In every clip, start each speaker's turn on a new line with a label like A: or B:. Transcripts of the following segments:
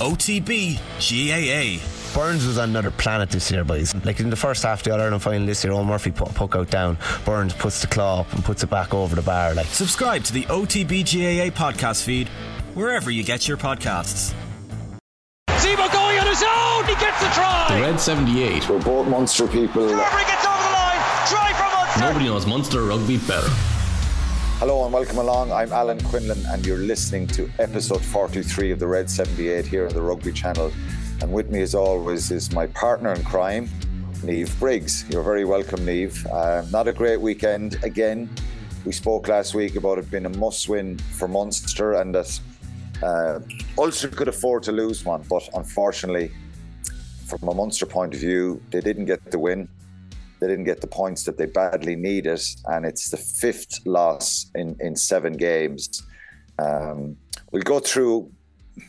A: OTB GAA.
B: Burns was on another planet this year, boys. Like in the first half of the All Ireland final this year, Owen Murphy put a puck out down. Burns puts the claw up and puts it back over the bar. Like
A: Subscribe to the OTB GAA podcast feed wherever you get your podcasts.
C: Zebo going on his own. He gets the try.
D: The Red 78.
E: We're both Munster people.
C: Carbery gets over the line. Try from Munster.
D: Nobody knows Munster rugby better.
E: Hello and welcome along. I'm Alan Quinlan, and you're listening to episode 43 of the Red 78 here on the Rugby Channel. And with me, as always, is my partner in crime, Niamh Briggs. You're very welcome, Niamh. Uh, not a great weekend again. We spoke last week about it being a must win for Munster and that uh, Ulster could afford to lose one, but unfortunately, from a Munster point of view, they didn't get the win. They didn't get the points that they badly needed, and it's the fifth loss in, in seven games. Um, we'll go through,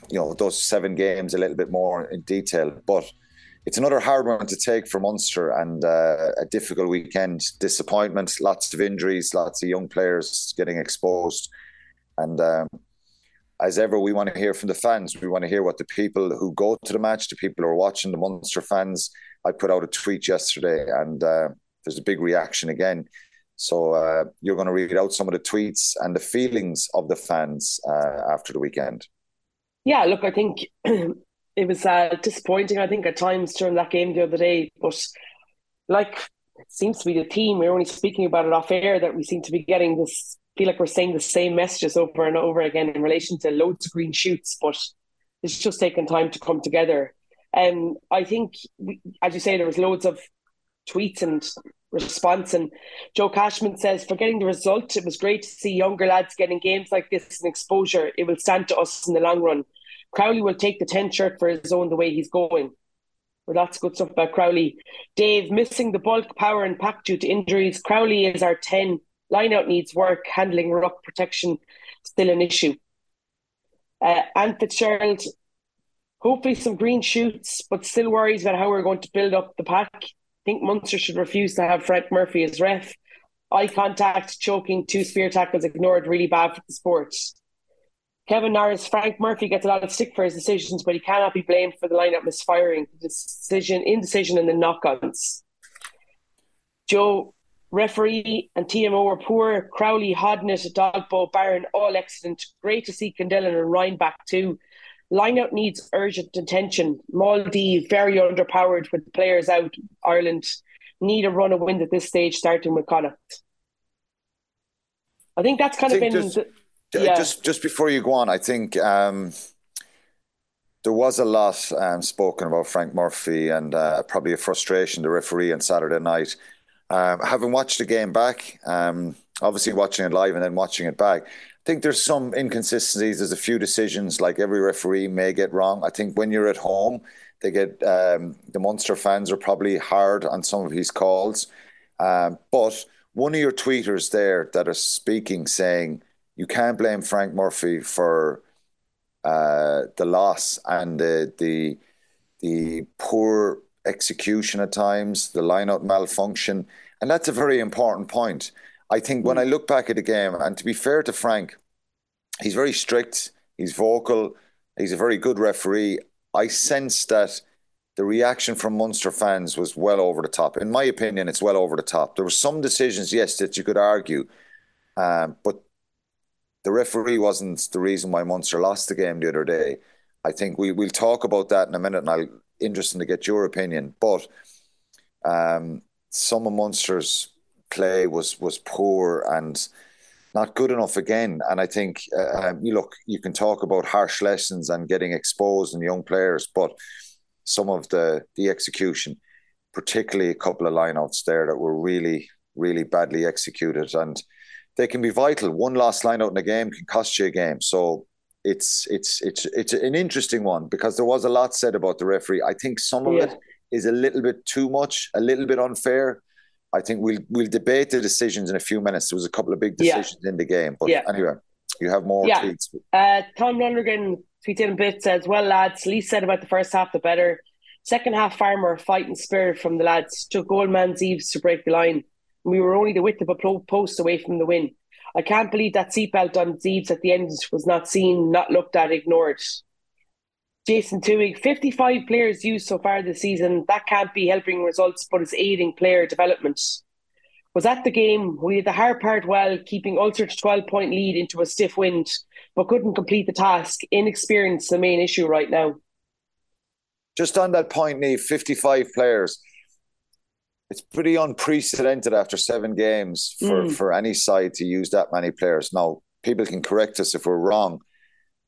E: you know, those seven games a little bit more in detail, but it's another hard one to take for Munster and uh, a difficult weekend. Disappointment, lots of injuries, lots of young players getting exposed, and um, as ever, we want to hear from the fans. We want to hear what the people who go to the match, the people who are watching, the Munster fans. I put out a tweet yesterday, and uh, there's a big reaction again. So uh, you're going to read out some of the tweets and the feelings of the fans uh, after the weekend.
F: Yeah, look, I think it was uh, disappointing. I think at times during that game the other day, but like it seems to be the theme. We are only speaking about it off air that we seem to be getting this feel like we're saying the same messages over and over again in relation to loads of green shoots, but it's just taken time to come together. And um, I think, as you say, there was loads of tweets and response. And Joe Cashman says, forgetting the result, it was great to see younger lads getting games like this and exposure. It will stand to us in the long run. Crowley will take the 10 shirt for his own the way he's going. Well, that's good stuff about Crowley. Dave, missing the bulk, power, and pack due to injuries. Crowley is our 10 Lineout needs work, handling rock protection still an issue. Uh, Anne Fitzgerald, hopefully some green shoots, but still worries about how we're going to build up the pack. I think Munster should refuse to have Frank Murphy as ref. Eye contact, choking, two spear tackles ignored, really bad for the sport. Kevin Norris, Frank Murphy gets a lot of stick for his decisions, but he cannot be blamed for the lineup misfiring, decision, indecision, and the knock-ons. Joe Referee and TMO were poor. Crowley, Hodnett, Dogbo, Barron, all excellent. Great to see Kendellen and Ryan back too. Lineout needs urgent attention. Maldives, very underpowered with players out. Ireland need a run of wind at this stage, starting with Connacht. I think that's kind of been.
E: Just,
F: the,
E: yeah. just, just before you go on, I think um, there was a lot um, spoken about Frank Murphy and uh, probably a frustration, the referee on Saturday night. Um, having watched the game back, um, obviously watching it live and then watching it back, think there's some inconsistencies. There's a few decisions like every referee may get wrong. I think when you're at home, they get um, the Munster fans are probably hard on some of his calls. Um, but one of your tweeters there that are speaking saying you can't blame Frank Murphy for uh, the loss and the the the poor execution at times, the lineout malfunction. And that's a very important point. I think when I look back at the game, and to be fair to Frank, he's very strict, he's vocal, he's a very good referee. I sense that the reaction from Munster fans was well over the top. In my opinion, it's well over the top. There were some decisions, yes, that you could argue, um, but the referee wasn't the reason why Munster lost the game the other day. I think we we'll talk about that in a minute, and I'll interesting to get your opinion. But um, some of Munster's play was was poor and not good enough again. And I think uh, um, you look, you can talk about harsh lessons and getting exposed in young players, but some of the the execution, particularly a couple of lineouts there that were really really badly executed and. They can be vital. One lost lineout in a game can cost you a game. So it's it's it's it's an interesting one because there was a lot said about the referee. I think some of yeah. it is a little bit too much, a little bit unfair. I think we'll we'll debate the decisions in a few minutes. There was a couple of big decisions yeah. in the game, but yeah. anyway, you have more
F: yeah.
E: tweets.
F: Uh, Tom Lonergan tweeted in a bit says, "Well, lads, least said about the first half, the better. Second half, far more fighting spirit from the lads. Took Goldman's Eves to break the line. We were only the width of a post away from the win. I can't believe that seatbelt on Zeeves at the end was not seen, not looked at, ignored. Jason Tewig, 55 players used so far this season. That can't be helping results, but it's aiding player development. Was at the game, we did the hard part well, keeping Ulster to 12 point lead into a stiff wind, but couldn't complete the task. Inexperience the main issue right now.
E: Just on that point, Niamh, 55 players. It's pretty unprecedented after seven games for, mm. for any side to use that many players. Now, people can correct us if we're wrong.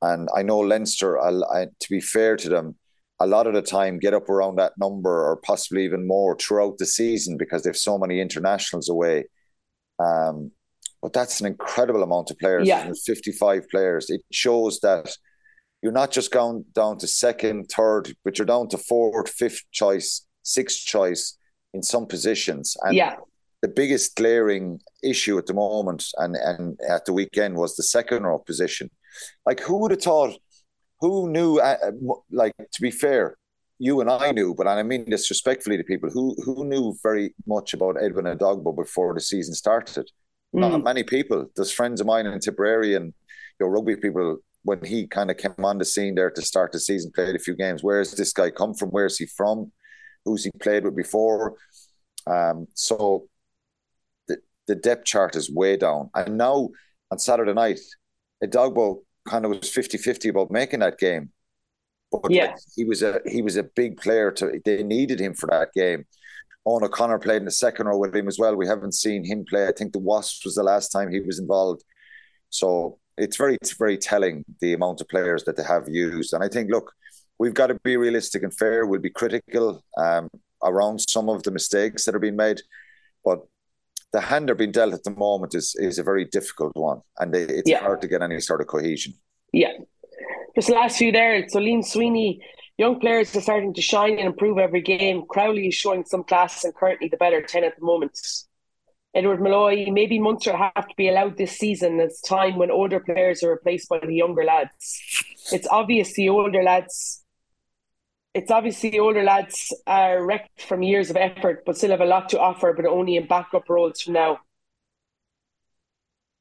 E: And I know Leinster, I, to be fair to them, a lot of the time get up around that number or possibly even more throughout the season because they have so many internationals away. Um, but that's an incredible amount of players.
F: Yeah.
E: 55 players. It shows that you're not just going down to second, third, but you're down to fourth, fifth choice, sixth choice in some positions.
F: And yeah.
E: the biggest glaring issue at the moment and, and at the weekend was the second row position. Like, who would have thought? Who knew? Uh, uh like, to be fair, you and I knew, but and I mean disrespectfully to people who who knew very much about Edwin Edogbo before the season started. Mm. Not many people. There's friends of mine in Tipperary and your know, rugby people when he kind of came on the scene there to start the season, played a few games. Where's this guy come from? Where's he from? Who's he played with before? Um, so the the depth chart is way down. And now on Saturday night, Edogbo kind of was 50-50 about making that game. But
F: yeah.
E: he was a he was a big player to they needed him for that game. Eoin O'Connor played in the second row with him as well. We haven't seen him play. I think the Wasps was the last time he was involved. So it's very it's very telling the amount of players that they have used. And I think look, we've got to be realistic and fair. We'll be critical um, around some of the mistakes that are being made, the hand they're being dealt at the moment is is a very difficult one, and they, it's yeah. hard to get any sort of cohesion.
F: Yeah, just the last few there. So Liam Sweeney, young players are starting to shine and improve every game. Crowley is showing some class and currently the better ten at the moment. Edward Malloy, maybe Munster have to be allowed this season as time when older players are replaced by the younger lads. It's obvious the older lads it's obviously older lads are wrecked from years of effort, but still have a lot to offer, but only in backup roles from now.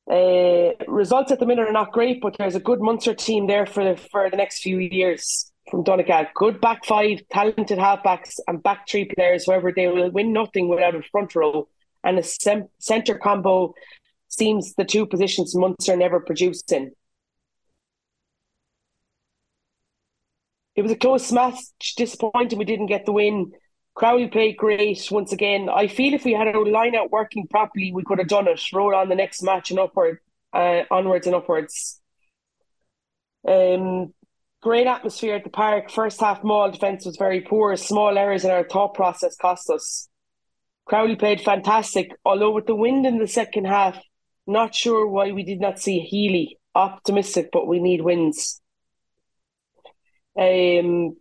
F: Uh, results at the minute are not great, but there's a good Munster team there for the, for the next few years from Donegal. Good back five, talented halfbacks, and back three players. However, they will win nothing without a front row and a sem- centre combo. Seems the two positions Munster never produced in. It was a close match. Disappointing we didn't get the win. Crowley played great once again. I feel if we had our line out working properly, we could have done it. Roll on the next match and upward, uh, onwards and upwards. Um, great atmosphere at the park. First half maul defence was very poor. Small errors in our thought process cost us. Crowley played fantastic, although with the wind in the second half, not sure why we did not see Healy. Optimistic, but we need wins. Um,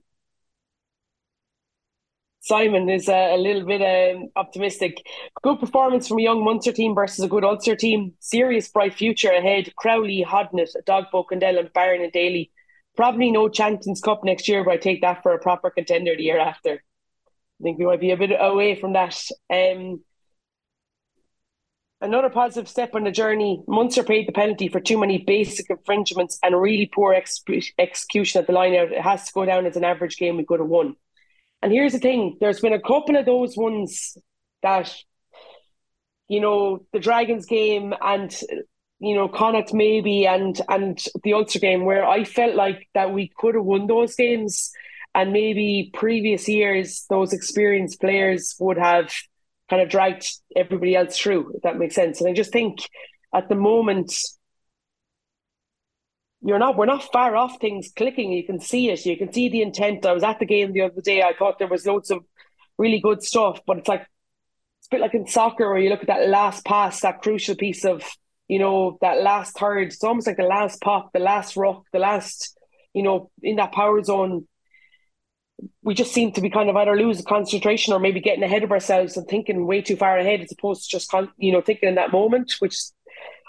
F: Simon is a, a little bit um, optimistic. Good performance from a young Munster team versus a good Ulster team. Serious bright future ahead. Crowley, Hodnett, Dogbo, Kendellen, and Barron and Daly. Probably no Champions Cup next year, but I take that for a proper contender the year after. I think we might be a bit away from that. Um, Another positive step on the journey. Munster paid the penalty for too many basic infringements and really poor ex- execution at the line out. It has to go down as an average game we could have won. And here's the thing: there's been a couple of those ones that, you know, the Dragons game and you know Connacht maybe and and the Ulster game where I felt like that we could have won those games, and maybe previous years those experienced players would have kind of dragged everybody else through, if that makes sense. And I just think at the moment, you're not we're not far off things clicking. You can see it. You can see the intent. I was at the game the other day. I thought there was loads of really good stuff, but it's like it's a bit like in soccer where you look at that last pass, that crucial piece of, you know, that last third. It's almost like the last pop, the last rock, the last, you know, in that power zone we just seem to be kind of either losing concentration or maybe getting ahead of ourselves and thinking way too far ahead as opposed to just you know thinking in that moment, which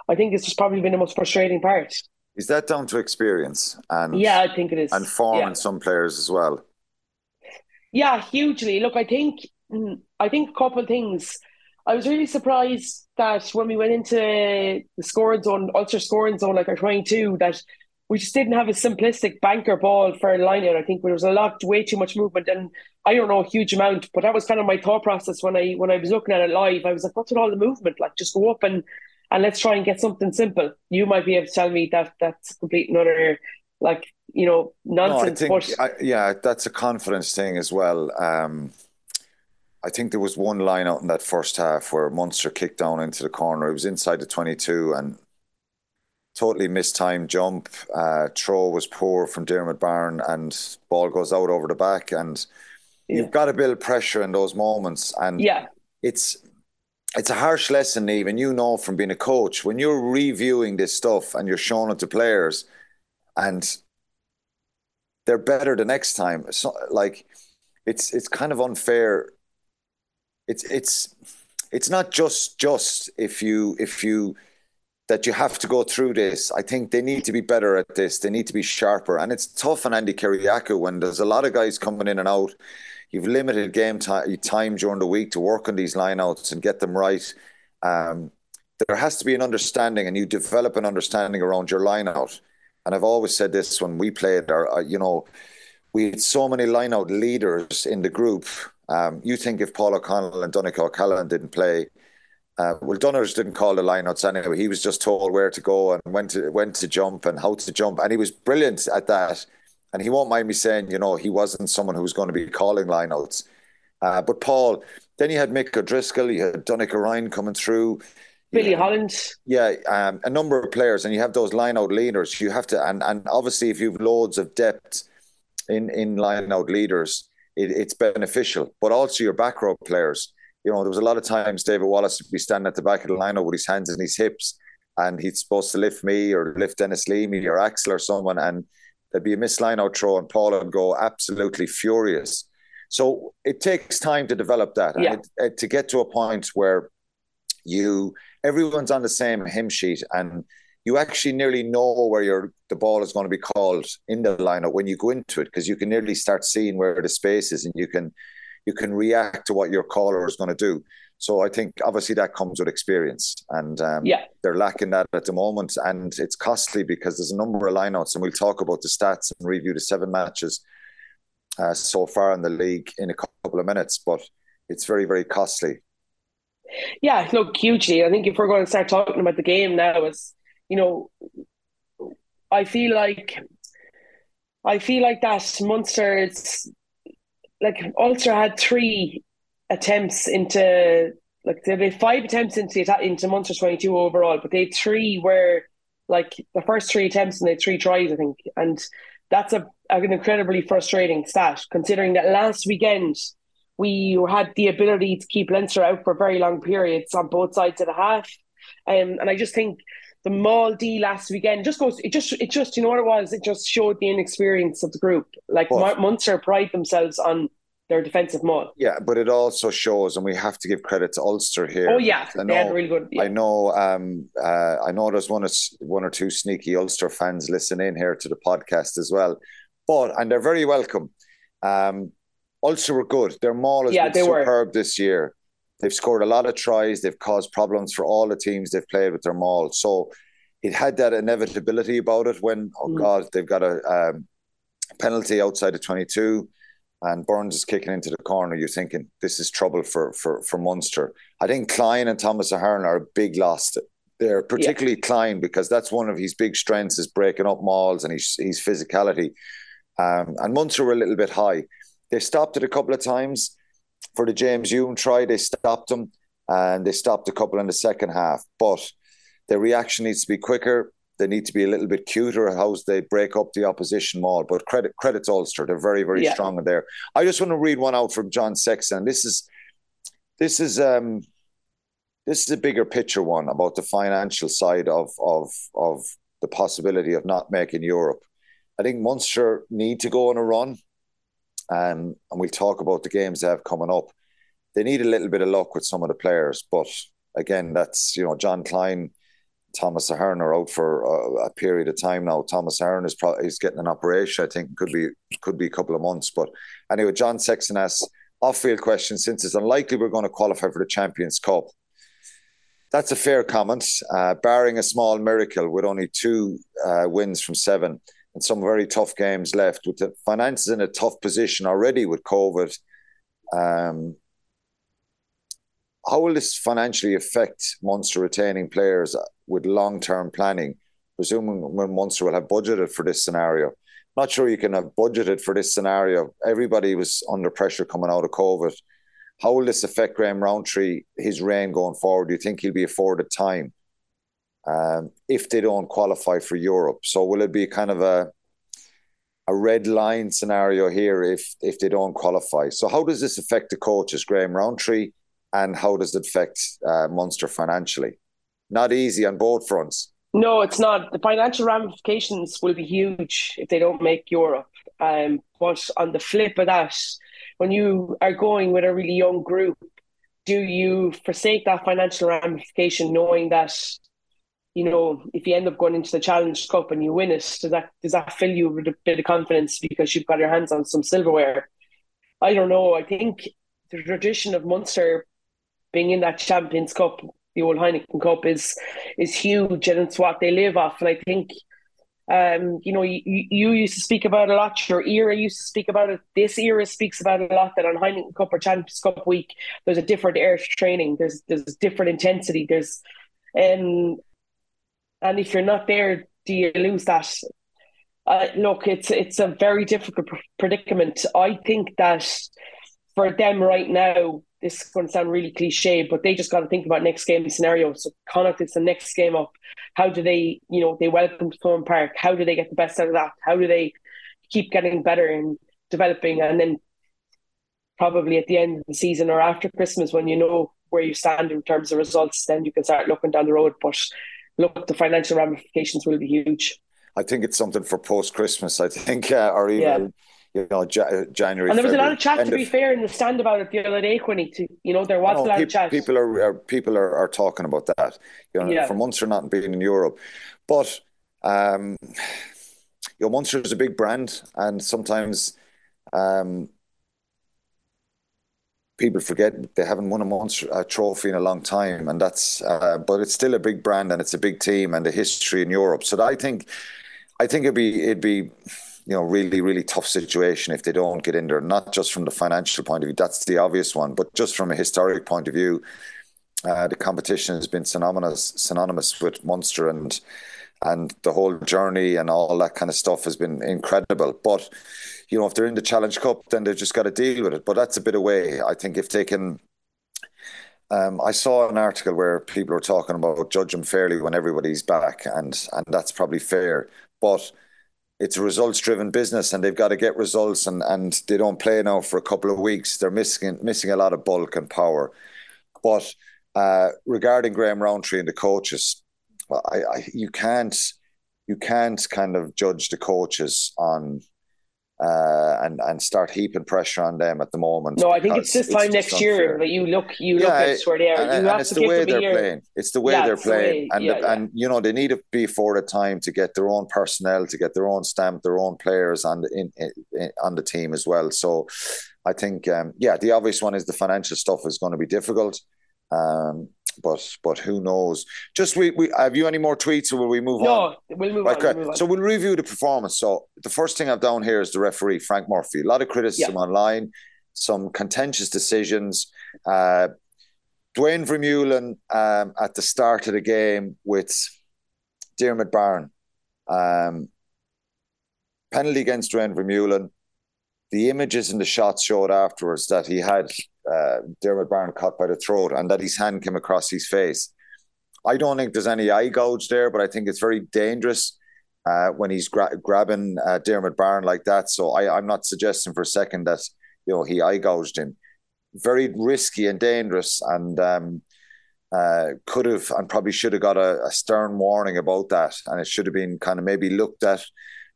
F: I think is just probably been the most frustrating part.
E: Is that down to experience and
F: yeah, I think it is,
E: and form yeah. in some players as well?
F: Yeah, hugely. Look, I think mm, I think a couple of things. I was really surprised that when we went into the scoring zone, Ulster scoring zone, like our twenty-two, that we just didn't have a simplistic banker ball for a line out. I think there was a lot, way too much movement, and I don't know a huge amount. But that was kind of my thought process when I when I was looking at it live. I was like, what's with all the movement? Like, just go up and and let's try and get something simple. You might be able to tell me that that's complete another like you know nonsense.
E: No, I think, I, yeah, that's a confidence thing as well. Um, I think there was one line out in that first half where Munster kicked down into the corner. It was inside the 22 and totally missed mistimed jump. Uh, throw was poor from Diarmuid Barron and ball goes out over the back. And yeah. you've got to build pressure in those moments. And
F: yeah.
E: it's it's a harsh lesson, even you know from being a coach when you're reviewing this stuff and you're showing it to players, and they're better the next time. So, like, it's it's kind of unfair. It's it's it's not just just if you if you that you have to go through this. I think they need to be better at this. They need to be sharper, and it's tough on Andi Kyriacou when there's a lot of guys coming in and out you've limited game time, time during the week to work on these lineouts and get them right. Um, there has to be an understanding, and you develop an understanding around your lineout. And I've always said this when we played, or uh, you know, we had so many lineout leaders in the group. Um, you think if Paul O'Connell and Donncha O'Callaghan didn't play, uh, well, Dunners didn't call the lineouts anyway. He was just told where to go and when to when to jump and how to jump, and he was brilliant at that and he won't mind me saying, you know, he wasn't someone who was going to be calling lineouts. Uh, but Paul, then you had Mick O'Driscoll, you had Donnacha Ryan coming through.
F: Billy Holland.
E: Yeah, um, a number of players, and you have those line out leaders. You have to, and, and obviously, if you've loads of depth in, in line out leaders, it, it's beneficial. But also your back row players. You know, there was a lot of times David Wallace would be standing at the back of the line with his hands in his hips, and he's supposed to lift me or lift Denis Leamy or Axel or someone, and there'd be a missed line out throw and Paul would go absolutely furious. So it takes time to develop that
F: yeah.
E: and it, it, to get to a point where you everyone's on the same hymn sheet and you actually nearly know where your the ball is going to be called in the lineup when you go into it because you can nearly start seeing where the space is and you can you can react to what your caller is going to do. So I think obviously that comes with experience, and um,
F: yeah,
E: they're lacking that at the moment, and it's costly because there's a number of lineouts, and we'll talk about the stats and review the seven matches uh, so far in the league in a couple of minutes, but it's very very costly.
F: Yeah, look hugely. I think if we're going to start talking about the game now, it's you know, I feel like I feel like that Munster. Like Ulster had three attempts into like they had five attempts into into Munster twenty two overall, but they three were like the first three attempts and they three tries, I think, and that's a an incredibly frustrating stat considering that last weekend we had the ability to keep Leinster out for very long periods on both sides of the half, um, and I just think the Maul D last weekend just goes. It just it just you know what it was. It just showed the inexperience of the group. Like Munster pride themselves on their defensive maul.
E: Yeah, but it also shows, and we have to give credit to Ulster here.
F: Oh yeah, I know, they had really good. Yeah.
E: I know. Um, uh, I know there's one or one or two sneaky Ulster fans listening here to the podcast as well, but and they're very welcome. Um, Ulster were good. Their maul has yeah, been superb were. this year. They've scored a lot of tries. They've caused problems for all the teams they've played with their maul. So it had that inevitability about it when oh mm. god they've got a um, penalty outside of 22 and Burns is kicking into the corner, you're thinking this is trouble for for for Munster. I think Kleyn and Thomas Ahern are a big loss there, particularly yeah. Kleyn because that's one of his big strengths is breaking up mauls and his his physicality. Um, and Munster were a little bit high. They stopped it a couple of times for the James Hume try. They stopped them and they stopped a couple in the second half, but their reaction needs to be quicker they need to be a little bit cuter how they break up the opposition maul. But credit credit Ulster, they're very very yeah. strong in there. I just want to read one out from John Sexton. This is this is um this is a bigger picture one about the financial side of of of the possibility of not making Europe. I think Munster need to go on a run, um, and we'll talk about the games they have coming up. They need a little bit of luck with some of the players, but again, that's you know Jean Kleyn, Thomas Ahern are out for a, a, period of time now. Thomas Ahern is probably he's getting an operation. I think could be could be a couple of months. But anyway, John Sexton asks off-field question: Since it's unlikely we're going to qualify for the Champions Cup, That's a fair comment. Uh, barring a small miracle, with only two uh, wins from seven and some very tough games left, with the finances in a tough position already with COVID. Um, how will this financially affect Munster retaining players with long term planning? Presuming when Munster will have budgeted for this scenario. Not sure you can have budgeted for this scenario. Everybody was under pressure coming out of COVID. How will this affect Graham Rowntree, his reign going forward? Do you think he'll be afforded time um, if they don't qualify for Europe? So will it be kind of a a red line scenario here if if they don't qualify? So how does this affect the coaches, Graham Rowntree, and how does it affect uh, Munster financially? Not easy on both fronts.
F: No, it's not. The financial ramifications will be huge if they don't make Europe. Um, but on the flip of that, when you are going with a really young group, do you forsake that financial ramification knowing that, you know, if you end up going into the Challenge Cup and you win it, does that does that fill you with a bit of confidence because you've got your hands on some silverware? I don't know. I think the tradition of Munster being in that Champions Cup, the old Heineken Cup, is is huge and it's what they live off. And I think um, you know, you, you used to speak about a lot. Your era used to speak about it. This era speaks about a lot. That on Heineken Cup or Champions Cup week, there's a different air training. There's there's different intensity. There's, um, and if you're not there, do you lose that? Uh, look, it's it's a very difficult predicament. I think that for them right now, this is going to sound really cliche, but they just got to think about next game scenario. So Connacht is the next game up. How do they, you know, they welcome Thomond Park? How do they get the best out of that? How do they keep getting better and developing? And then probably at the end of the season or after Christmas, when you know where you stand in terms of results, then you can start looking down the road. But look, the financial ramifications will be huge.
E: I think it's something for post Christmas. I think, uh, or even yeah you know, January.
F: And there was February, a lot of chat, to be fair, in the stand about it the other day, Quinny. To you know, there was no, a lot
E: pe-
F: of chat.
E: People are, are people are, are, talking about that. You know, yeah. for Munster not being in Europe, but um, you know, Munster is a big brand, and sometimes um, people forget they haven't won a monster a trophy in a long time, and that's. Uh, but it's still a big brand, and it's a big team, and a history in Europe. So I think, I think it'd be it'd be you know, really, really tough situation if they don't get in there, not just from the financial point of view, that's the obvious one, but just from a historic point of view, uh, the competition has been synonymous synonymous with Munster and and the whole journey and all that kind of stuff has been incredible. But you know, if they're in the Challenge Cup, then they've just got to deal with it. But that's a bit away. I think if they can. Um, I saw an article where people were talking about judge them fairly when everybody's back, and and that's probably fair. But it's a results driven business and they've got to get results and, and they don't play now for a couple of weeks. They're missing missing a lot of bulk and power. But uh, regarding Graham Rowntree and the coaches, I, I, you can't you can't kind of judge the coaches on uh, and and start heaping pressure on them at the moment.
F: No, I think it's this time next unfair. year that you look you look at where they are.
E: And,
F: and
E: it's the way they're playing. It's the way
F: yeah,
E: they're playing,
F: the way,
E: and
F: yeah,
E: the,
F: yeah.
E: and you know they need to be for the time to get their own personnel, to get their own stamp, their own players on the in, in, on the team as well. So, I think um, yeah, the obvious one is the financial stuff is going to be difficult. Um, but but who knows? Just we, we have you any more tweets or will we move
F: no,
E: on?
F: No, we'll move
E: right,
F: on. We'll move on.
E: So we'll review the performance. So the first thing I've down here is the referee Frank Murphy. A lot of criticism
F: Yeah.
E: online, some contentious decisions. Uh, Duane Vermeulen um, at the start of the game with Diarmuid Barron. Um, penalty against Duane Vermeulen. The images and the shots showed afterwards that he had uh, Diarmuid Barron caught by the throat and that his hand came across his face. I don't think there's any eye gouge there, but I think it's very dangerous uh, when he's gra- grabbing uh, Diarmuid Barron like that. So I, I'm not suggesting for a second that you know he eye gouged him. Very risky and dangerous, and um, uh, could have and probably should have got a, a stern warning about that, and it should have been kind of maybe looked at.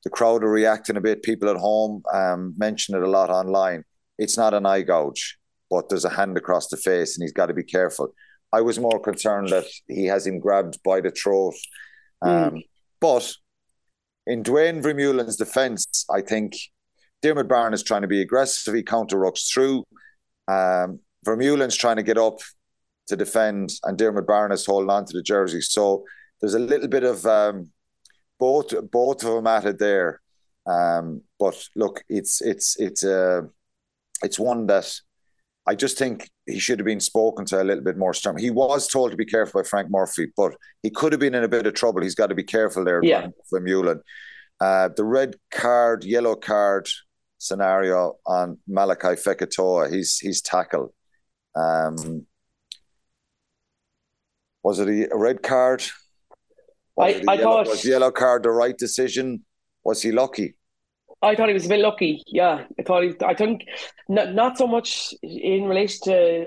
E: The crowd are reacting a bit. People at home um, mention it a lot online. It's not an eye gouge, but there's a hand across the face, and he's got to be careful. I was more concerned that he has him grabbed by the throat. Um, But in Duane Vermeulen's defence, I think Diarmuid Barron is trying to be aggressive. He counter rucks through. Um, Vermeulen's trying to get up to defend, and Diarmuid is holding on to the jersey. So there's a little bit of um, both both of them at it there. Um, but look, it's it's it's uh, it's one that I just think he should have been spoken to a little bit more stern. He was told to be careful by Frank Murphy, but he could have been in a bit of trouble. He's got to be careful there,
F: yeah.
E: for Mullen. Uh, the red card, yellow card scenario on Malakai Fekitoa, he's he's tackled. Um, was it a, red card?
F: Was I, I
E: yellow,
F: thought
E: was yellow card the right decision. Was he lucky?
F: I thought he was a bit lucky. Yeah, I thought he. I think not not so much in relation to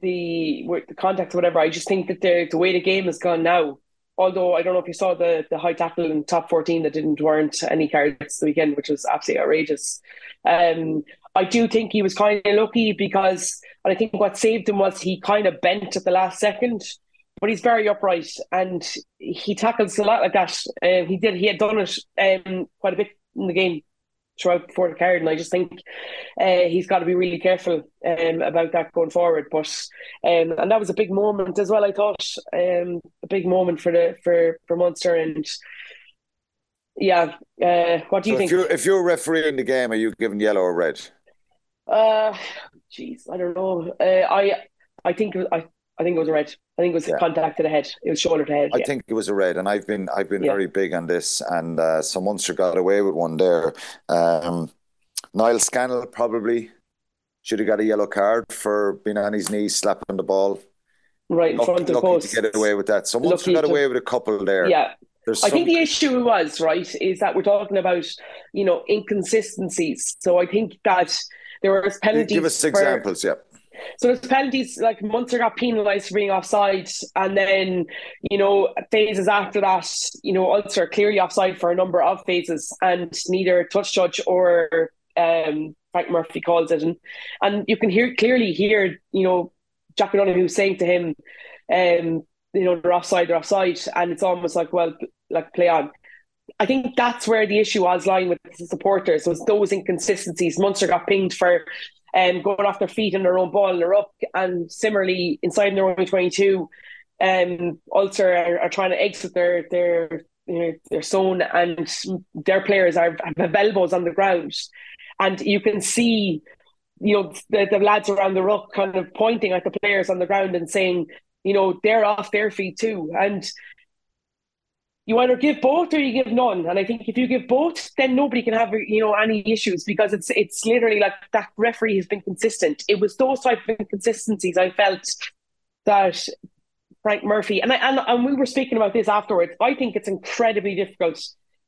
F: the the context or whatever. I just think that the the way the game has gone now. Although I don't know if you saw the the high tackle in top fourteen that didn't warrant any cards the weekend, which was absolutely outrageous. Um, I do think he was kind of lucky because I think what saved him was he kind of bent at the last second but he's very upright and he tackles a lot like that. Um, he did. He had done it um, quite a bit in the game throughout the card, and I just think uh, he's got to be really careful um, about that going forward. But um, and that was a big moment as well. I thought um, a big moment for the for for Munster and. Yeah, uh, what do you
E: so
F: think?
E: If you're, if you're refereeing the game, are you giving yellow or red?
F: Uh, jeez, I don't know. Uh, I I think I I think it was a red. I think it was yeah. contact to the head. It was shoulder to head.
E: I
F: yeah.
E: think it was a red, and I've been I've been yeah. very big on this, and uh, so Munster got away with one there. Um, Niall Scannell probably should have got a yellow card for being on his knees, slapping the ball.
F: Right in lucky, front of the post.
E: to get away with that. So Munster got away with a couple there.
F: Yeah. There's I some... think the issue was right is that we're talking about you know inconsistencies. So I think that there was penalties.
E: Give us examples,
F: for,
E: yeah.
F: So there's penalties like Munster got penalised for being offside, and then you know phases after that, you know Ulster clearly offside for a number of phases, and neither touch judge or um, Frank Murphy calls it, and and you can hear clearly hear you know Jack O'Donoghue saying to him, um, you know they're offside, they're offside, and it's almost like well like play on. I think that's where the issue was lying with the supporters was those inconsistencies. Munster got pinged for um, going off their feet in their own ball and they're up. And similarly, inside their own 22, um, Ulster are, are, trying to exit their their you know their zone, and their players are have elbows on the ground, and you can see you know the, the lads around the ruck kind of pointing at the players on the ground and saying, you know, they're off their feet too, and you either give both or you give none. And I think if you give both, then nobody can have you know any issues because it's it's literally like that referee has been consistent. It was those type of inconsistencies I felt that Frank Murphy and I, and and we were speaking about this afterwards. I think it's incredibly difficult.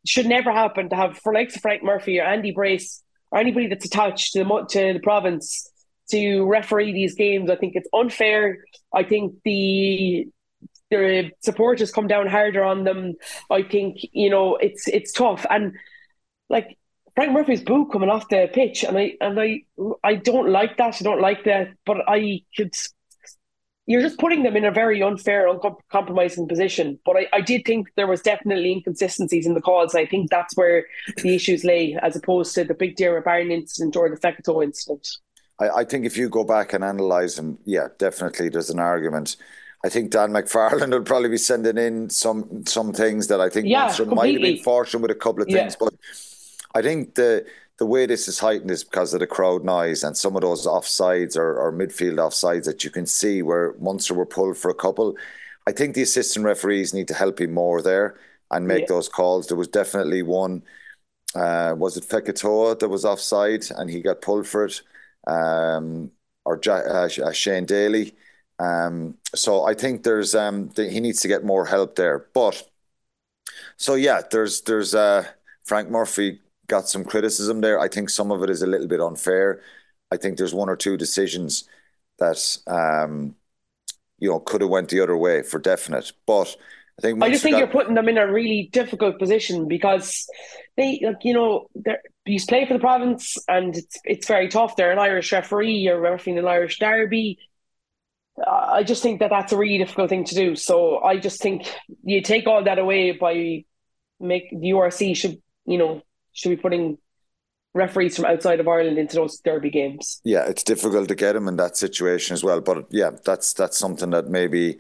F: Should never happen to have for likes of Frank Murphy or Andy Brace or anybody that's attached to the to the province to referee these games. I think it's unfair. I think the the uh, supporters come down harder on them. I think you know it's it's tough and like Frank Murphy's boo coming off the pitch, and I and I I don't like that. I don't like that, but I could. You're just putting them in a very unfair, uncompromising position. But I, I did think there was definitely inconsistencies in the calls. I think that's where the issues lay, as opposed to the big Diarmuid Barron incident or the Fekitoa incident.
E: I, I think if you go back and analyse them, yeah, definitely there's an argument. I think Dan McFarland will probably be sending in some some things that I think
F: yeah,
E: Munster might have been fortunate with a couple of things,
F: yeah.
E: but I think the the way this is heightened is because of the crowd noise and some of those offsides or, or midfield offsides that you can see where Munster were pulled for a couple. I think the assistant referees need to help him more there and make yeah. those calls. There was definitely one. Uh, was it Fekitoa that was offside and he got pulled for it, um, or uh, Shane Daly? Um, so I think there's um, he needs to get more help there. But so yeah, there's there's uh, Frank Murphy got some criticism there. I think some of it is a little bit unfair. I think there's one or two decisions that um, you know could have went the other way for definite. But I think
F: I just think got... you're putting them in a really difficult position because they like you know they're you play for the province and it's it's very tough. They're an Irish referee. You're refereeing an Irish derby. I just think that that's a really difficult thing to do. So I just think you take all that away by make the URC should you know should be putting referees from outside of Ireland into those derby games.
E: Yeah, it's difficult to get them in that situation as well. But yeah, that's that's something that maybe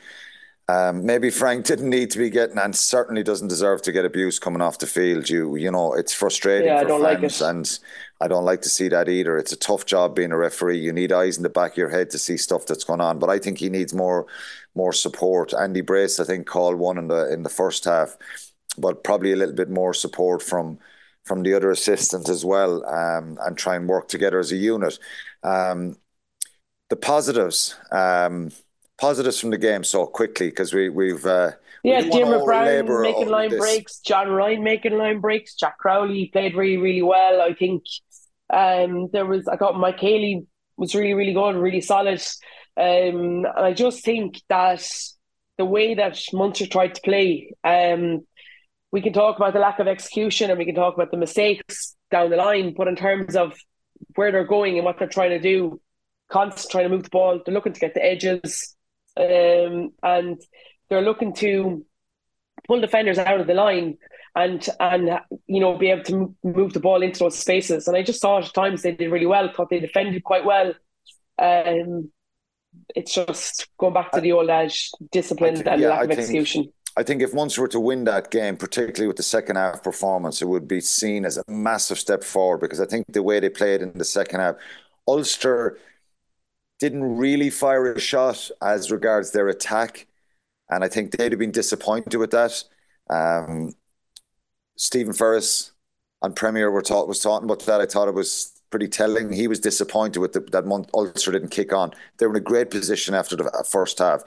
E: um, maybe Frank didn't need to be getting, and certainly doesn't deserve to get abuse coming off the field. You you know, it's frustrating
F: Yeah, I
E: for
F: don't like it.
E: and I don't like to see that either. It's a tough job being a referee. You need eyes in the back of your head to see stuff that's going on. But I think he needs more more support. Andy Brace, I think, called one in the in the first half, but probably a little bit more support from from the other assistants as well, um, and try and work together as a unit. Um, the positives, um, positives from the game so quickly because we we've uh,
F: Yeah, Diarmuid
E: Barron
F: making line breaks, John Ryan making line breaks, Jack Crowley played really, really well. I think um, there was, I thought Mike Haley was really, really good, really solid. Um, and I just think that the way that Munster tried to play, um, we can talk about the lack of execution and we can talk about the mistakes down the line, but in terms of where they're going and what they're trying to do, constant trying to move the ball, they're looking to get the edges, um, and they're looking to pull defenders out of the line and and you know be able to move the ball into those spaces. And I just thought at times they did really well. Thought they defended quite well. Um, it's just going back to the old age, discipline
E: I thi-
F: and
E: yeah,
F: lack
E: I
F: of
E: think-
F: execution.
E: I think if Munster were to win that game, particularly with the second half performance, it would be seen as a massive step forward because I think the way they played in the second half, Ulster didn't really fire a shot as regards their attack. And I think they'd have been disappointed with that. Um, Stephen Ferris on Premier were taught, was talking about that. I thought it was pretty telling. He was disappointed with the, that month Ulster didn't kick on. They were in a great position after the first half.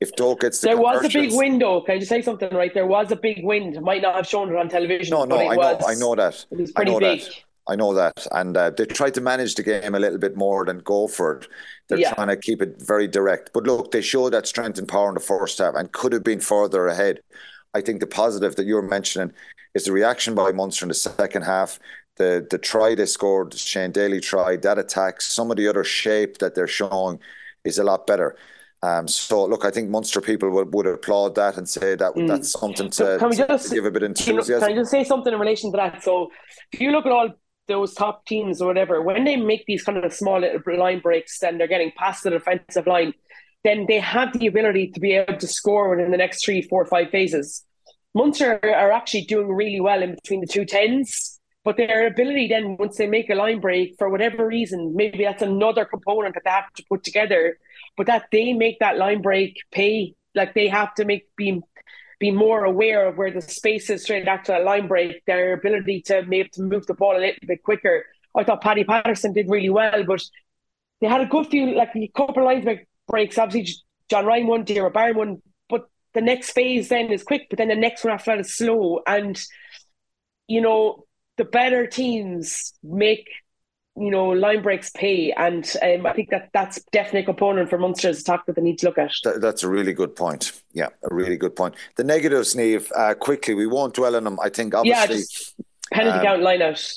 E: If Doak gets the
F: There was a big window. Can I just say something? Right, there was a big wind. Might not have shown it on television.
E: No, no,
F: but it
E: I know,
F: was,
E: I know that.
F: It was
E: I
F: pretty
E: know
F: big.
E: that. I know that, and uh, they tried to manage the game a little bit more than go for it. They're
F: Yeah.
E: trying to keep it very direct. But look, they showed that strength and power in the first half and could have been further ahead. I think the positive that you're mentioning is the reaction by Munster in the second half. The the try they scored, Shane Daly try, that attack. Some of the other shape that they're showing is a lot better. Um, so look, I think Munster people would, would applaud that and say that that's something to,
F: Mm. Can we
E: to give a bit of enthusiasm.
F: can I just say something in relation to that? So, if you look at all those top teams or whatever, when they make these kind of small little line breaks and they're getting past the defensive line, then they have the ability to be able to score within the next three, four, five phases. Munster are actually doing really well in between the two tens, but their ability then, once they make a line break, for whatever reason, maybe that's another component that they have to put together, but that they make that line break pay. Like they have to make be be more aware of where the space is straight after a line break, their ability to maybe to move the ball a little bit quicker. I thought Paddy Patterson did really well, but they had a good few, like a couple of line break- breaks. Obviously, John Ryan one, Dara Barron but the next phase then is quick, but then the next one after that is slow. And, you know, the better teams make, you know, line breaks pay. And um, I think that that's definitely a component for Munster's attack that they need to look at.
E: That, that's a really good point. Yeah, a really good point. The negatives, Niamh, uh, quickly, we won't dwell on them. I think
F: Yeah,
E: obviously
F: just penalty
E: um,
F: count line out.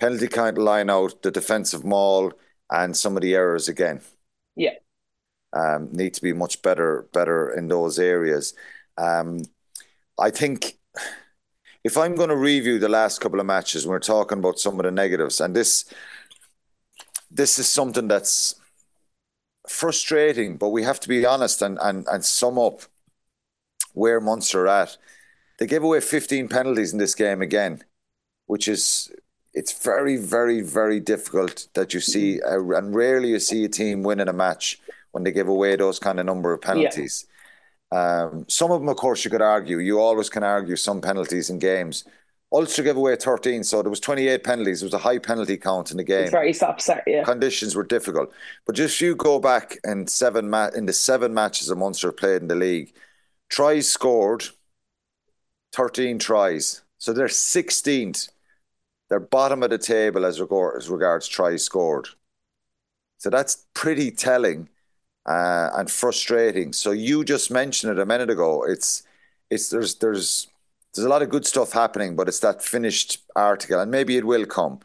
E: penalty count line out, the defensive maul, and some of the errors again.
F: Yeah.
E: Um, need to be much better better in those areas. Um, I think if I'm going to review the last couple of matches, we're talking about some of the negatives, and this this is something that's frustrating, but we have to be honest and and, and sum up where Munster are at. They gave away 15 penalties in this game again, which is it's very, very, very difficult that you see, and rarely you see a team winning a match when they give away those kind of number of penalties. Um, some of them, of course, you could argue. You always can argue some penalties in games. Ulster gave away 13, so there was 28 penalties. There was a high penalty count in the game
F: It's very start, yeah.
E: conditions were difficult. But just you go back in seven ma- in the seven matches that Munster played in the league, tries scored, thirteen tries. So they're sixteenth. They're bottom of the table as, regard, as regards tries scored. So that's pretty telling uh, and frustrating. So you just mentioned it a minute ago. It's it's there's there's there's a lot of good stuff happening, but it's that finished article, and maybe it will come.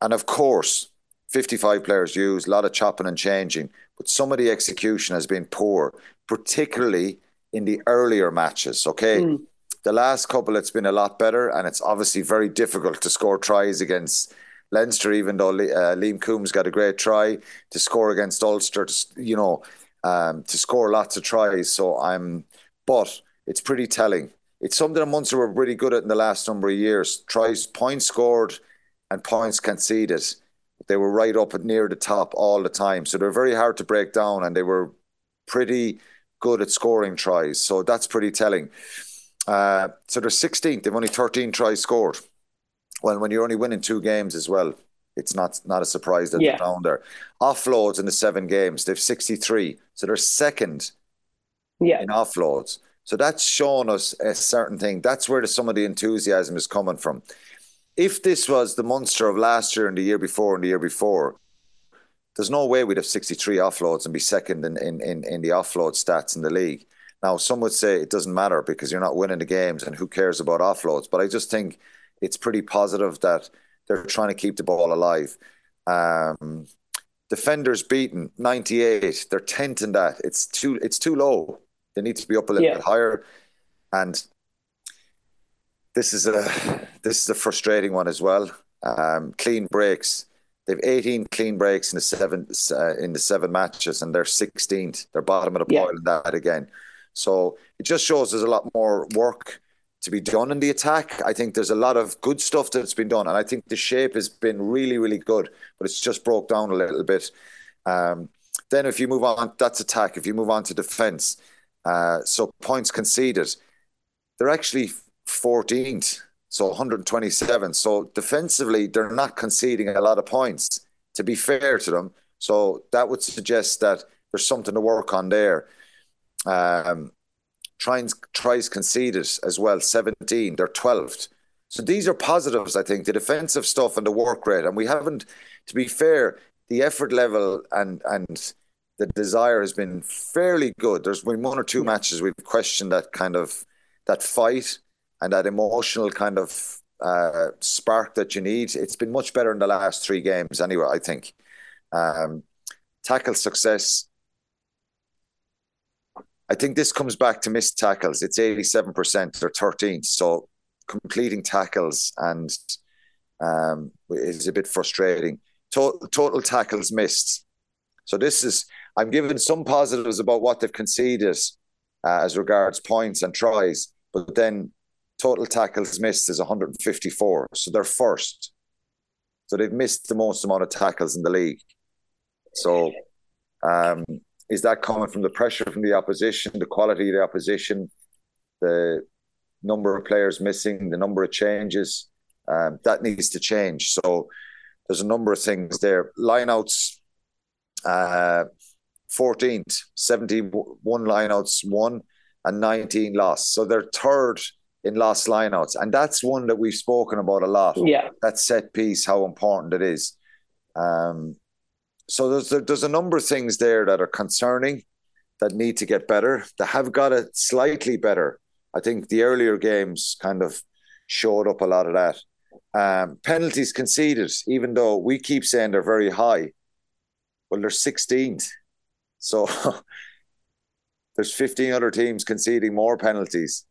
E: And of course, 55 players used, a lot of chopping and changing, but some of the execution has been poor, particularly in the earlier matches. Okay. The last couple, it's been a lot better, and it's obviously very difficult to score tries against Leinster, even though uh, Liam Coombes got a great try to score against Ulster, to, you know, um, to score lots of tries. So I'm, but it's pretty telling. It's something that Munster were really good at in the last number of years. Tries, points scored, and points conceded. They were right up at near the top all the time. So they're very hard to break down, and they were pretty good at scoring tries. So that's pretty telling. Uh, so they're 16th. They've only 13 tries scored. Well, when you're only winning two games as well, it's not not a surprise that yeah. they're down there. Offloads in the seven games, they've 63. So they're second
F: yeah.
E: in offloads. So that's shown us a certain thing. That's where the, some of the enthusiasm is coming from. If this was the monster of last year and the year before and the year before, there's no way we'd have 63 offloads and be second in, in, in, in the offload stats in the league. Now, some would say it doesn't matter because you're not winning the games and who cares about offloads. But I just think it's pretty positive that they're trying to keep the ball alive. Um, defenders beaten 98. They're 10th in that. It's too it's too low. They need to be up a little yeah. bit higher. And this is a this is a frustrating one as well. Um, clean breaks. They've 18 clean breaks in the seven uh, in the seven matches, and they're 16th. They're bottom of the yeah. pile in that again. So it just shows there's a lot more work to be done in the attack. I think there's a lot of good stuff that's been done, and I think the shape has been really, really good, but it's just broke down a little bit. Um, then if you move on, that's attack. If you move on to defence, uh, so points conceded, they're actually 14th, so 127. So defensively, they're not conceding a lot of points. To be fair to them, so that would suggest that there's something to work on there. Um, tries, tries conceded as well, 17. They're 12th. So these are positives, I think, the defensive stuff and the work rate. And we haven't, to be fair, the effort level and and the desire has been fairly good. There's been one or two matches we've questioned that kind of that fight and that emotional kind of uh, spark that you need. It's been much better in the last three games, anyway. I think um, tackle success I think this comes back to missed tackles. It's 87% or 13th. So completing tackles and um, is a bit frustrating. Total, total tackles missed. So this is, I'm giving some positives about what they've conceded uh, as regards points and tries, but then total tackles missed is 154. So they're first. So they've missed the most amount of tackles in the league. So um, is that coming from the pressure from the opposition, the quality of the opposition, the number of players missing, the number of changes? Um, that needs to change. So there's a number of things there. Lineouts, uh, 14th, 71 lineouts won and 19 lost. So they're third in lost lineouts. And that's one that we've spoken about a lot.
F: Yeah.
E: That set piece, how important it is. Um, so there's there's a number of things there that are concerning that need to get better. They have got it slightly better. I think the earlier games kind of showed up a lot of that. Um, penalties conceded, even though we keep saying they're very high, well, they're 16th. So there's 15 other teams conceding more penalties,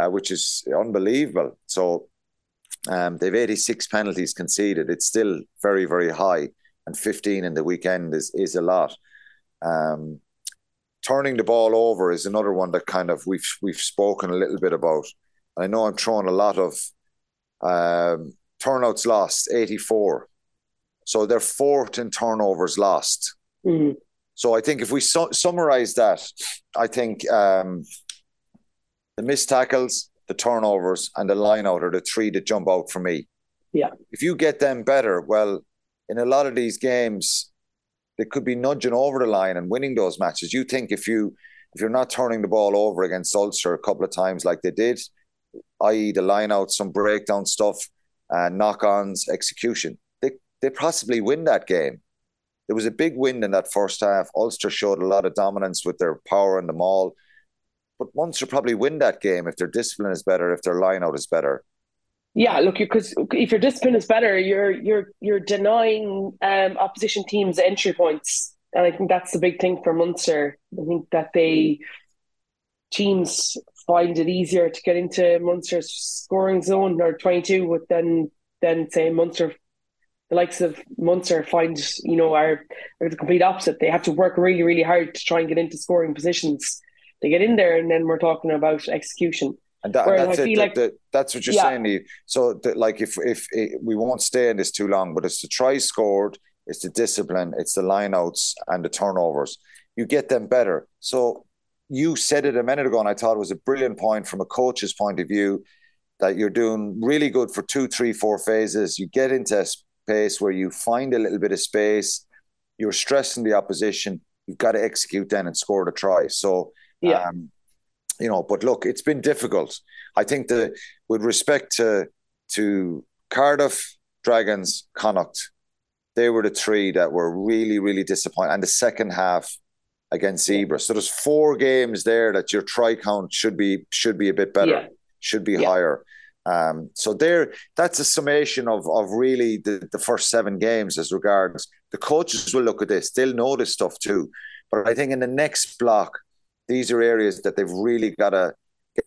E: uh, which is unbelievable. So um, they've 86 penalties conceded. It's still very, very high and 15 in the weekend is is a lot. Um, turning the ball over is another one that kind of we've we've spoken a little bit about. I know I'm throwing a lot of um, turnouts lost, 84. So they're fourth in turnovers lost.
F: Mm-hmm.
E: So I think if we su- summarize that, I think um, the missed tackles, the turnovers, and the line out are the three that jump out for me.
F: Yeah.
E: If you get them better, well, in a lot of these games, they could be nudging over the line and winning those matches. You think if you if you're not turning the ball over against Ulster a couple of times like they did, i.e. the line out, some breakdown stuff, and uh, knock-ons, execution, they they possibly win that game. There was a big win in that first half. Ulster showed a lot of dominance with their power in the maul. But Munster probably win that game if their discipline is better, if their line out is better.
F: Yeah, look, because if your discipline is better, you're you're you're denying um, opposition teams entry points, and I think that's the big thing for Munster. I think that they teams find it easier to get into Munster's scoring zone or twenty two with then then say Munster the likes of Munster find, you know, are, are the complete opposite. They have to work really, really hard to try and get into scoring positions. They get in there, and then we're talking about execution.
E: And, that, and that's it. Like, the, the, that's what you're yeah. saying. So, the, like, if, if if we won't stay in this too long, but it's the try scored, it's the discipline, it's the lineouts and the turnovers. You get them better. So, you said it a minute ago, and I thought it was a brilliant point from a coach's point of view that you're doing really good for two, three, four phases. You get into a space where you find a little bit of space, you're stressing the opposition, you've got to execute then and score the try. So, yeah. Um, you know, but look, it's been difficult. I think that with respect to to Cardiff, Dragons, Connacht, they were the three that were really, really disappointing. And the second half against Zebre. So there's four games there that your try count should be should be a bit better, yeah. should be yeah. higher. Um, so there, that's a summation of of really the, the first seven games as regards the coaches will look at this. They'll know this stuff too. But I think in the next block, these are areas that they've really got to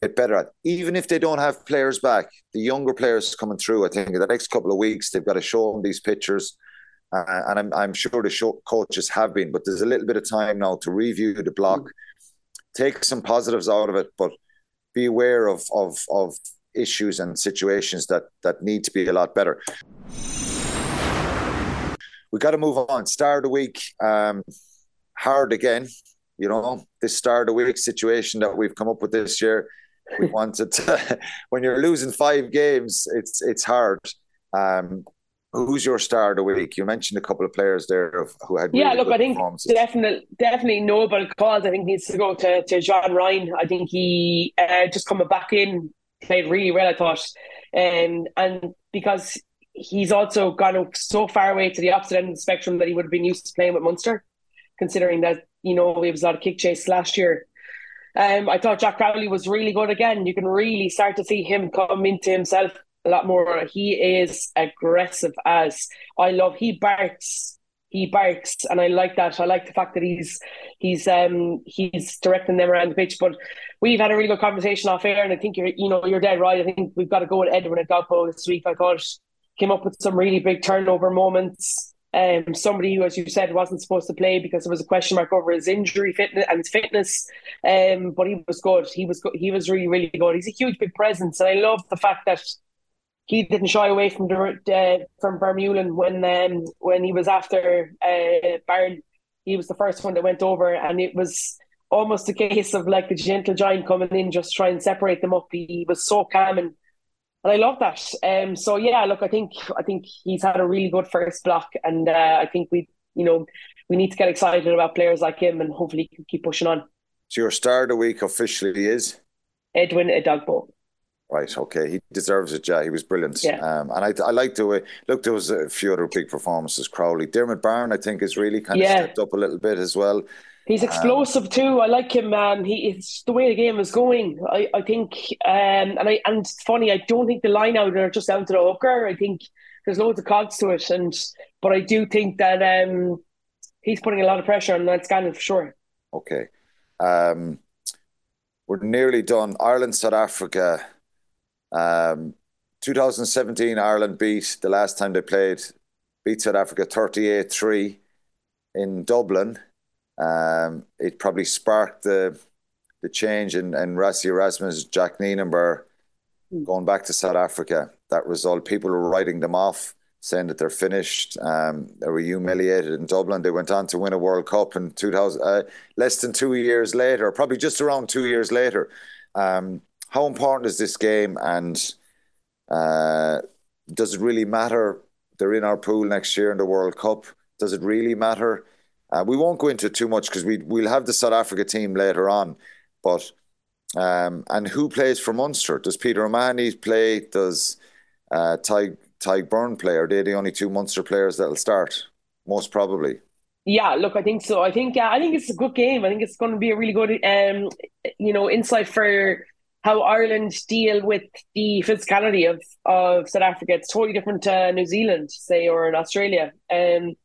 E: get better at. Even if they don't have players back, the younger players coming through, I think in the next couple of weeks, they've got to show them these pictures. Uh, and I'm, I'm sure the coaches have been, but there's a little bit of time now to review the block, take some positives out of it, but be aware of, of, of issues and situations that, that need to be a lot better. We've got to move on. Start of the week, um, hard again you know, this start of the week situation that we've come up with this year. We wanted to, when you're losing five games, it's it's hard. Um, who's your star of the week? You mentioned a couple of players there of who had
F: yeah. Look, I think definitely definitely Noble cause. I think he needs to go to to John Ryan. I think he uh, just coming back in played really well. I thought, um, and because he's also gone so far away to the opposite end of the spectrum that he would have been used to playing with Munster, considering that you know, it was a lot of kick chase last year. Um, I thought Jack Crowley was really good again. You can really start to see him come into himself a lot more. He is aggressive as I love. He barks. He barks, and I like that. I like the fact that he's he's um he's directing them around the pitch. But we've had a really good conversation off air, and I think you're you know you're dead right. I think we've got to go with Edwin Edogbo this week. I thought came up with some really big turnover moments um, somebody who, as you said, wasn't supposed to play because there was a question mark over his injury fitness and his fitness. Um, but he was good. He was good. He was really, really good. He's a huge, big presence, and I love the fact that he didn't shy away from the uh, from Vermeulen when um, when he was after uh, Barron. He was the first one that went over, and it was almost a case of like the gentle giant coming in, just trying to separate them up. He was so calm and and I love that. Um, so yeah, look, I think I think he's had a really good first block, and uh, I think we, you know, we need to get excited about players like him, and hopefully he can keep pushing on.
E: So your star of the week officially is
F: Edwin Edogbo.
E: Right. Okay. He deserves it. Yeah, he was brilliant. Yeah. Um, and I, I like the way. Look, there was a few other big performances. Crowley, Diarmuid Barron, I think, is really kind yeah. of stepped up a little bit as well.
F: He's explosive um, too. I like him. Um, he it's the way the game is going. I, I think, um, and I and it's funny. I don't think the line out are just down to the hooker. I think there's loads of cogs to it, and but I do think that um, he's putting a lot of pressure on that Gannon for sure.
E: Okay, um, we're nearly done. Ireland, South Africa. Um, 2017, Ireland beat the last time they played, beat South Africa 38 3 in Dublin. Um, it probably sparked the the change in, in Rassie Erasmus, Jacques Nienaber hmm. going back to South Africa. That result, people were writing them off, saying that they're finished. Um, they were humiliated in Dublin. They went on to win a World Cup in 2000, uh, less than two years later, probably just around two years later. Um, how important is this game, and uh, does it really matter? They're in our pool next year in the World Cup. Does it really matter? Uh, we won't go into it too much because we we'll have the South Africa team later on, but um, and who plays for Munster? Does Peter O'Mahony play? Does uh, Ty Tadhg Beirne play? Are they the only two Munster players that'll start? Most probably.
F: Yeah, look, I think so. I think uh, I think it's a good game. I think it's going to be a really good, um, you know, insight for how Ireland deal with the physicality of of South Africa. It's totally different to New Zealand, say, or in Australia. Um,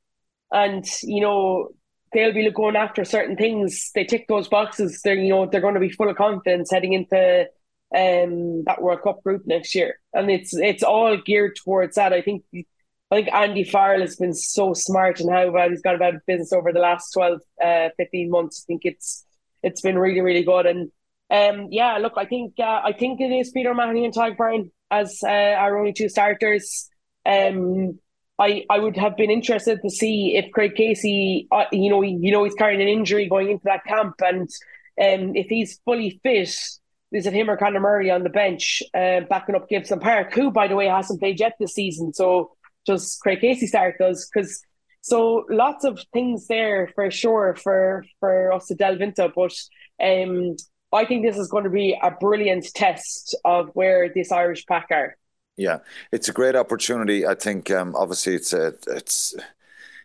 F: and you know they'll be going after certain things. They tick those boxes. They're you know they're going to be full of confidence heading into um, that World Cup group next year, and it's it's all geared towards that. I think I think Andy Farrell has been so smart in how bad he's got about business over the last 12, uh, 15 months. I think it's it's been really, really good. And um, yeah, look, I think uh, I think it is Peter Mahony and Tadhg Beirne as uh, our only two starters. Um, I, I would have been interested to see if Craig Casey, uh, you know, you know, he's carrying an injury going into that camp, and um, if he's fully fit, is it him or Conor Murray on the bench, uh, backing up Gibson Park, who, by the way, hasn't played yet this season. So does Craig Casey start those? Because so lots of things there for sure for for us to delve into, but um, I think this is going to be a brilliant test of where this Irish pack are.
E: Yeah, it's a great opportunity. I think um, obviously it's a, it's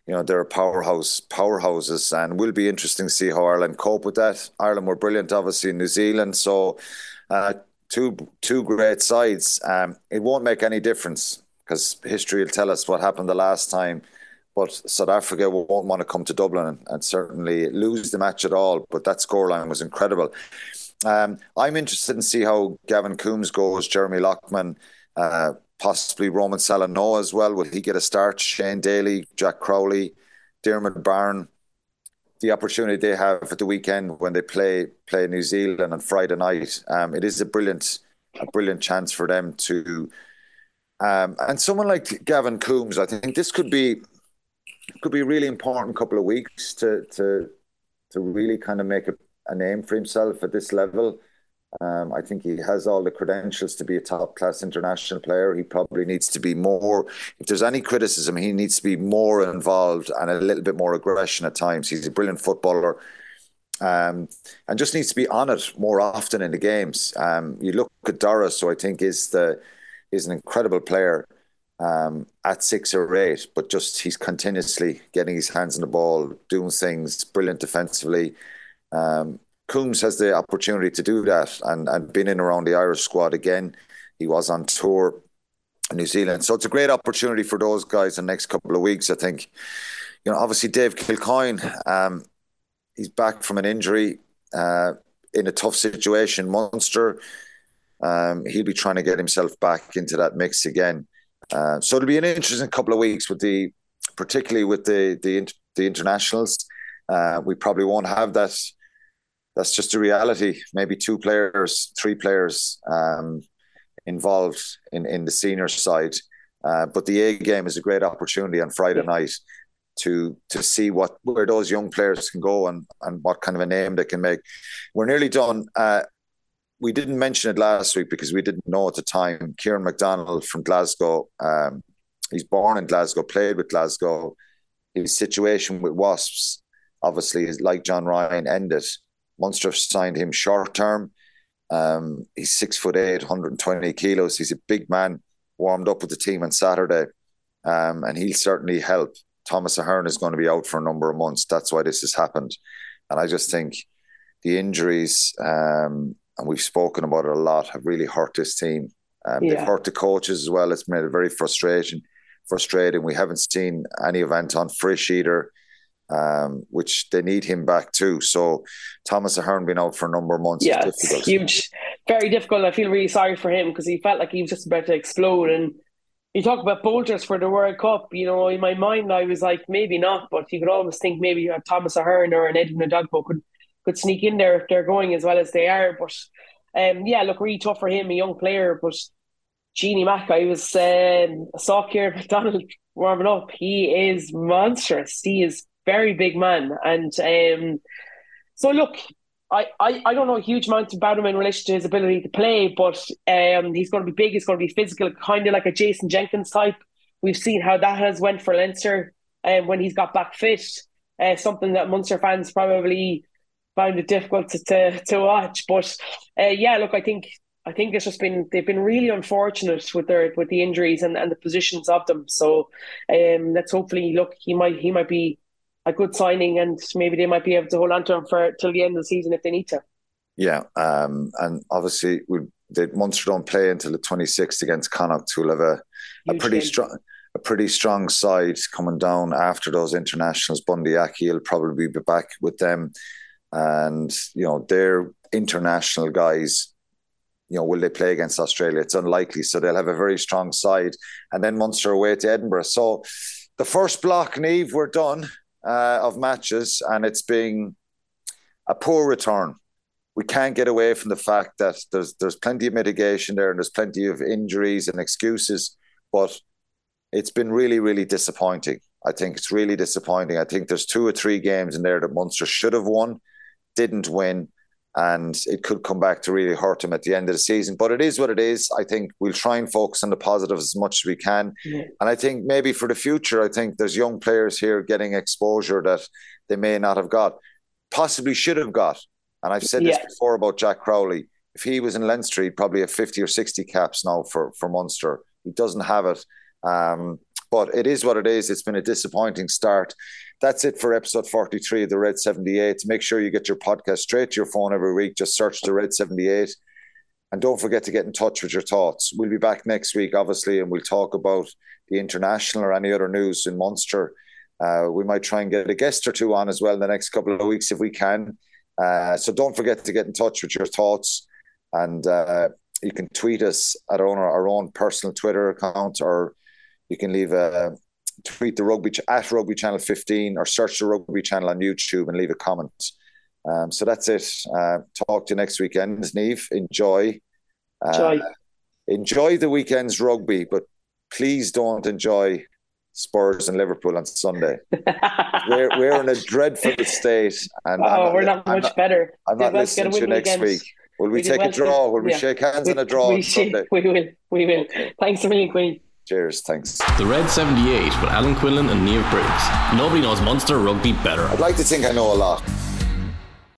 E: you know they're powerhouse powerhouses, and will be interesting to see how Ireland cope with that. Ireland were brilliant, obviously in New Zealand, so uh, two two great sides. Um, it won't make any difference because history will tell us what happened the last time. But South Africa won't want to come to Dublin and, certainly lose the match at all. But that scoreline was incredible. Um, I'm interested in see how Gavin Coombes goes, Jeremy Loughman, uh, possibly Roman Salanoa as well. Will he get a start? Shane Daly, Jack Crowley, Diarmuid Barron. The opportunity they have at the weekend when they play play New Zealand on Friday night, um, it is a brilliant a brilliant chance for them to. Um, and someone like Gavin Coombes, I think this could be could be a really important couple of weeks to to to really kind of make a a name for himself at this level. Um, I think he has all the credentials to be a top class international player. He probably needs to be more, if there's any criticism, he needs to be more involved and a little bit more aggression at times. He's a brilliant footballer um, and just needs to be on it more often in the games. Um, you look at Doris, so I think is the is an incredible player um, at six or eight, but just he's continuously getting his hands on the ball, doing things, brilliant defensively. Um, Coombes has the opportunity to do that and, and been in around the Irish squad again. He was on tour in New Zealand. So it's a great opportunity for those guys in the next couple of weeks, I think. You know, obviously Dave Kilcoyne, um, he's back from an injury uh, in a tough situation. Munster, um, he'll be trying to get himself back into that mix again. Uh, so it'll be an interesting couple of weeks with the, particularly with the the, the internationals. Uh, we probably won't have that that's just a reality. Maybe two players, three players um, involved in, in the senior side. Uh, but the A game is a great opportunity on Friday night to to see what where those young players can go and and what kind of a name they can make. We're nearly done. Uh, we didn't mention it last week because we didn't know at the time. Kieran McDonald from Glasgow. Um, he's born in Glasgow, played with Glasgow. His situation with Wasps, obviously, is like John Ryan, ended. Munster signed him short term. Um, he's six foot eight, 120 kilos. He's a big man. Warmed up with the team on Saturday, um, and he'll certainly help. Thomas Ahern is going to be out for a number of months. That's why this has happened, and I just think the injuries, um, and we've spoken about it a lot, have really hurt this team. Um, yeah. They've hurt the coaches as well. It's made it very frustrating. Frustrating. We haven't seen any of Anton Frisch either um, which they need him back too. So Thomas Ahern been out for a number of months.
F: Yeah, it's huge, very difficult. I feel really sorry for him because he felt like he was just about to explode. And you talk about bolters for the World Cup. You know, in my mind, I was like, maybe not, but you could almost think maybe Thomas Ahern or an Edwin Edogbo could could sneak in there if they're going as well as they are. But um, yeah, look, really tough for him, a young player, but. Genie Mack, I was um, saw Kieran McDonald warming up. He is monstrous. He is very big man. And um, so, look, I, I, I don't know a huge amount about him in relation to his ability to play, but um, he's going to be big. He's going to be physical, kind of like a Jason Jenkins type. We've seen how that has went for Leinster um, when he's got back fit. Uh, something that Munster fans probably found it difficult to to, to watch. But uh, yeah, look, I think I think it's just been they've been really unfortunate with their with the injuries and, and the positions of them. So um, let's hopefully look. He might he might be a good signing, and maybe they might be able to hold on to him for till the end of the season if they need to.
E: Yeah, um, and obviously we the Munster don't play until the twenty sixth against Connacht, who'll have a, a pretty strong a pretty strong side coming down after those internationals. Bundee Aki will probably be back with them, and you know they're international guys. you know, will they play against Australia? It's unlikely. So they'll have a very strong side. And then Munster away to Edinburgh. So the first block, Niamh, we're done uh, of matches, and it's been a poor return. We can't get away from the fact that there's there's plenty of mitigation there and there's plenty of injuries and excuses, but it's been really, really disappointing. I think it's really disappointing. I think there's two or three games in there that Munster should have won, didn't win, and it could come back to really hurt them at the end of the season. But it is what it is. I think we'll try and focus on the positives as much as we can. Yeah. And I think maybe for the future, I think there's young players here getting exposure that they may not have got, possibly should have got. And I've said yeah. this before about Jack Crowley. If he was in Leinster, he'd probably have 50 or 60 caps now for, for Munster. He doesn't have it. Um, but it is what it is. It's been a disappointing start. That's it for episode 43 of the Red 78. Make sure you get your podcast straight to your phone every week. Just search the Red 78. And don't forget to get in touch with your thoughts. We'll be back next week, obviously, and we'll talk about the international or any other news in Munster. Uh, we might try and get a guest or two on as well in the next couple of weeks if we can. Uh, so don't forget to get in touch with your thoughts. And uh, you can tweet us at our, our own personal Twitter account or you can leave a tweet the rugby at rugby channel 15 or search the rugby channel on YouTube and leave a comment. Um, so that's it. Uh, talk to you next weekend, Niamh. Enjoy.
F: Uh, enjoy.
E: Enjoy the weekend's rugby, but please don't enjoy Spurs and Liverpool on Sunday. we're, we're in a dreadful state. And
F: oh, we're not I'm much not, better.
E: I'm not listening to you next week. Will we, we take well a draw? Will we yeah. shake hands we, on a draw?
F: We,
E: Sunday?
F: we will. We will. Okay. Thanks a million, Queen.
E: Cheers, thanks.
D: The Red 78 with Alan Quinlan and Niamh Briggs. Nobody knows Munster rugby better.
E: I'd like to think I know a lot.